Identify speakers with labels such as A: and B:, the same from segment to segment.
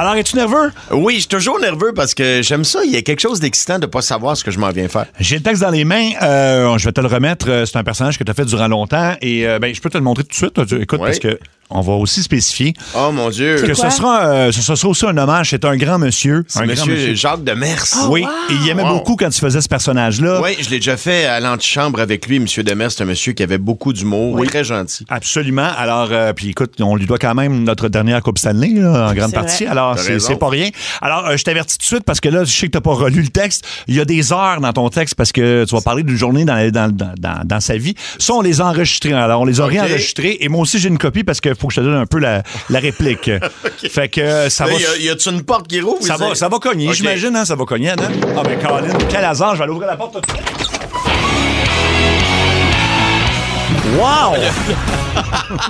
A: Alors, es-tu nerveux?
B: Oui, je suis toujours nerveux parce que j'aime ça. Il y a quelque chose d'excitant de pas savoir ce que je m'en viens faire.
A: J'ai le texte dans les mains. euh, je vais te le remettre. Euh, C'est un personnage que tu as fait durant longtemps. Et euh, ben, je peux te le montrer tout de suite. Écoute,
B: Oui.
A: parce que on va aussi spécifier
B: Oh mon Dieu.
A: que ce sera, euh, ce sera aussi un hommage. C'est un grand monsieur.
B: C'est
A: un grand
B: monsieur Jacques Demers.
A: Oui, et il aimait
B: Wow.
A: beaucoup quand tu faisais ce personnage-là.
B: Oui, je l'ai déjà fait à l'antichambre avec lui. Monsieur Demers, c'est un monsieur qui avait beaucoup d'humour, très gentil.
A: Absolument. Alors, euh, puis écoute, on lui doit quand même notre dernière Coupe Stanley, là, en grande partie.
C: vrai.
A: Alors, c'est pas rien. Alors, euh, je t'avertis tout de suite parce que là, je sais que t'as pas relu le texte. Il y a des heures dans ton texte parce que tu vas parler d'une journée dans, dans, dans, dans- dans sa vie. Ça, on les a enregistrés. Alors, on les a
B: OK.
A: réenregistrés. Et moi aussi, j'ai une copie parce qu'il faut que je te donne un peu la, la réplique. Fait que euh, ça
B: Là,
A: va...
B: y a-tu une porte qui rouvre?
A: Ça va, ça va cogner, j'imagine, hein, ça va cogner, hein? Ah ben Colin, quel hasard, je vais aller ouvrir la porte tout de suite. Wow!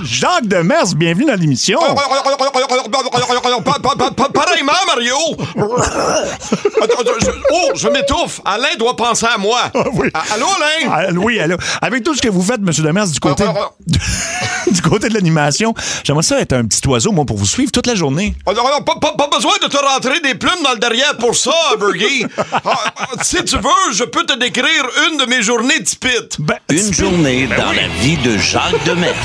A: Jacques Demers, bienvenue dans l'émission.
D: Mario! Oh, je m'étouffe! Alain doit penser à moi!
A: oui.
D: Ah, Allô, Alain?
A: Ah, oui, allô. Avec tout ce que vous faites, M. Demers, du côté, du côté de l'animation, j'aimerais ça être un petit oiseau, moi, pour vous suivre toute la journée.
D: Alors, alors, pas, pas- pas besoin de te rentrer des plumes dans le derrière pour ça, Bergie. Ah, ah, si tu veux, je peux te décrire une de mes journées typiques.
A: Ben,
E: Une journée dans la vie de Jacques Demers.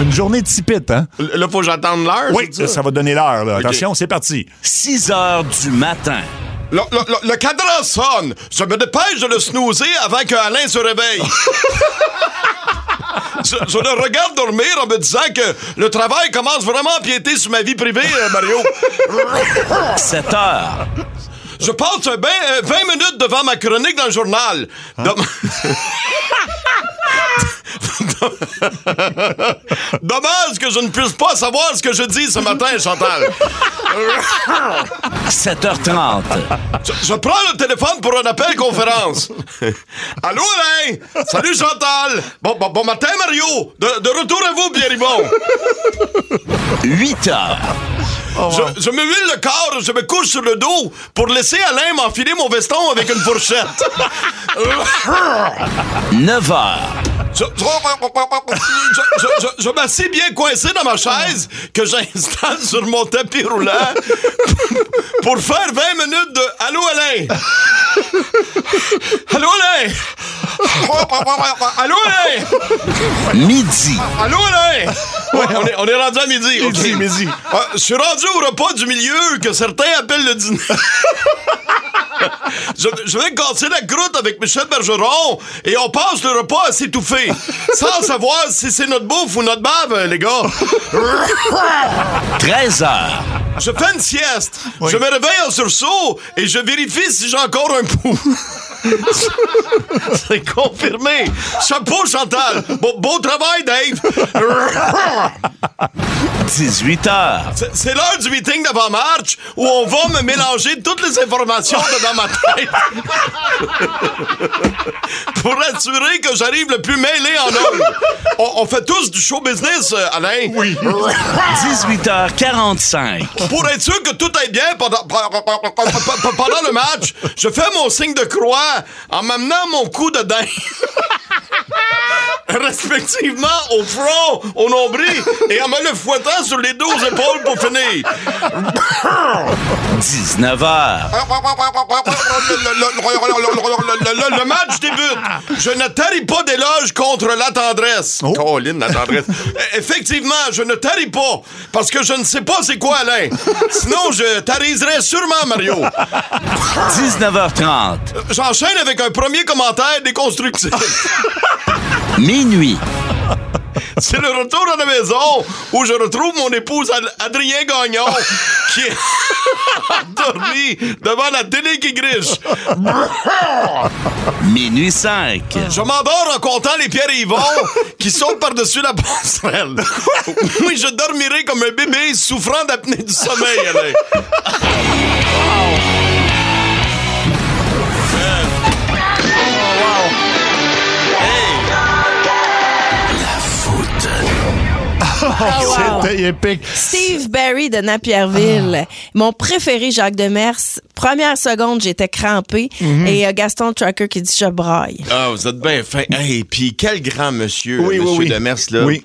A: Une journée typique, hein?
B: Là, faut que j'attende l'heure.
A: Oui, ça? va donner l'heure, là. Attention, c'est parti.
E: 6 heures du matin.
D: Le, le- le- le cadran sonne. Je me dépêche de le snoozer avant que Alain se réveille. je, je le regarde dormir en me disant que le travail commence vraiment à empiéter sur ma vie privée, euh, Mario.
E: 7 heures.
D: Je passe ben, euh, 20 minutes devant ma chronique dans le journal. Dom- Dommage que je ne puisse pas savoir ce que je dis ce matin, Chantal.
E: 7h30.
D: Je, je prends le téléphone pour un appel conférence. Allô, Alain? Salut, Chantal. Bon, bon, bon matin, Mario. De, de retour à vous, Pierre-Yvon.
E: 8 heures.
D: Je, je me huile le corps, je me couche sur le dos pour laisser Alain m'enfiler mon veston avec une fourchette.
E: 9 heures.
D: Je, je, je- je- je m'assis bien coincé dans ma chaise que j'installe sur mon tapis roulant pour faire 20 minutes de Allô Alain! Allô Alain! Allô Alain!
E: Midi.
D: Allô Alain! Ouais, on, est, on est rendu à midi.
A: Midi, midi.
D: Ah, je suis rendu au repas du milieu que certains appellent le dîner. Je, je vais casser la croûte avec Michel Bergeron et on passe le repas à s'étouffer, sans savoir si c'est notre bouffe ou notre bave, les gars.
E: 13 heures.
D: Je fais une sieste. Je me réveille en sursaut et je vérifie si j'ai encore un pouls. C'est confirmé. Chapeau, Chantal. Beau, beau travail, Dave.
E: 18 heures.
D: C'est- l'heure du meeting d'avant-marche où on va me mélanger toutes les informations de dans ma tête. Pour assurer que j'arrive le plus mêlé en homme. On, on fait tous du show business, euh, Alain. Oui.
E: 18h45.
D: Pour être sûr que tout aille bien pendant, pendant le match, je fais mon signe de croix en m'amenant mon coup de dinde. Respectivement au front, au nombril et en me le fouettant sur les deux épaules pour finir.
E: 19 heures.
D: Le, match débute. Je ne tarie pas d'éloge contre la tendresse. Colin, la tendresse. Effectivement, je ne tarie pas parce que je ne sais pas c'est quoi, Alain. Sinon, je tariserais sûrement Mario.
E: 19h30.
D: J'enchaîne avec un premier commentaire déconstructif.
E: Minuit.
D: C'est le retour à la maison où je retrouve mon épouse Ad- Adrien Gagnon qui est endormi devant la télé qui griche.
E: Minuit 5.
D: Je m'endors en comptant les pierres Yvon qui sautent par-dessus la passerelle. Oui, je dormirai comme un bébé souffrant d'apnée du sommeil.
C: Wow.
A: C'était épique.
C: Steve Barry de Napierville. Mon préféré, Jacques Demers. Première seconde, j'étais crampé.
A: Mhm.
C: Et euh, Gaston Trucker qui dit je braille.
D: Ah, vous êtes bien fin. Hey, puis quel grand monsieur,
A: Oui, oui,
D: monsieur
A: oui.
D: Demers, là.
A: Oui.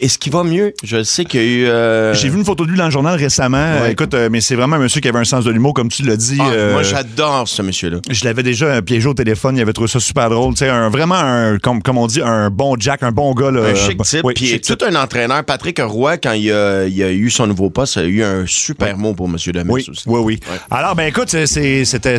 D: Est-ce qu'il va mieux? Je sais qu'il y a eu... euh,
A: J'ai vu une photo de lui dans le journal récemment. Euh, Écoute, euh, mais c'est vraiment un monsieur qui avait un sens de l'humour, comme tu l'as dit.
D: ah,
A: euh,
D: Moi, j'adore ce monsieur-là.
A: je l'avais déjà euh, piégé au téléphone, il avait trouvé ça super drôle. Tu sais, un, vraiment, un, comme, comme on dit, un bon Jack, un bon gars. Là,
D: Un chic type.
A: oui,
D: Puis tout un entraîneur. Patrick Roy, quand il a, il a eu son nouveau poste, a eu un super mot pour monsieur Demers
A: Oui,
D: aussi.
A: oui, oui.
D: Ouais.
A: Alors, ben écoute, c'était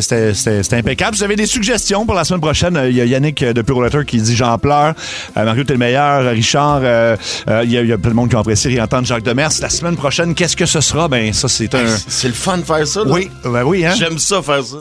A: impeccable. Vous avez des suggestions pour la semaine prochaine? Il y a Yannick euh, de Pure qui dit J'en pleure. Euh, Mario, t'es le meilleur. Richard, euh, euh, il y, a- il y a plein de monde qui ont apprécié réentendre Jacques Demers. La semaine prochaine, qu'est-ce que ce sera? Ben, ça, c'est un.
D: C'est le fun de faire ça, là.
A: Oui, ben oui, hein?
D: J'aime ça faire ça.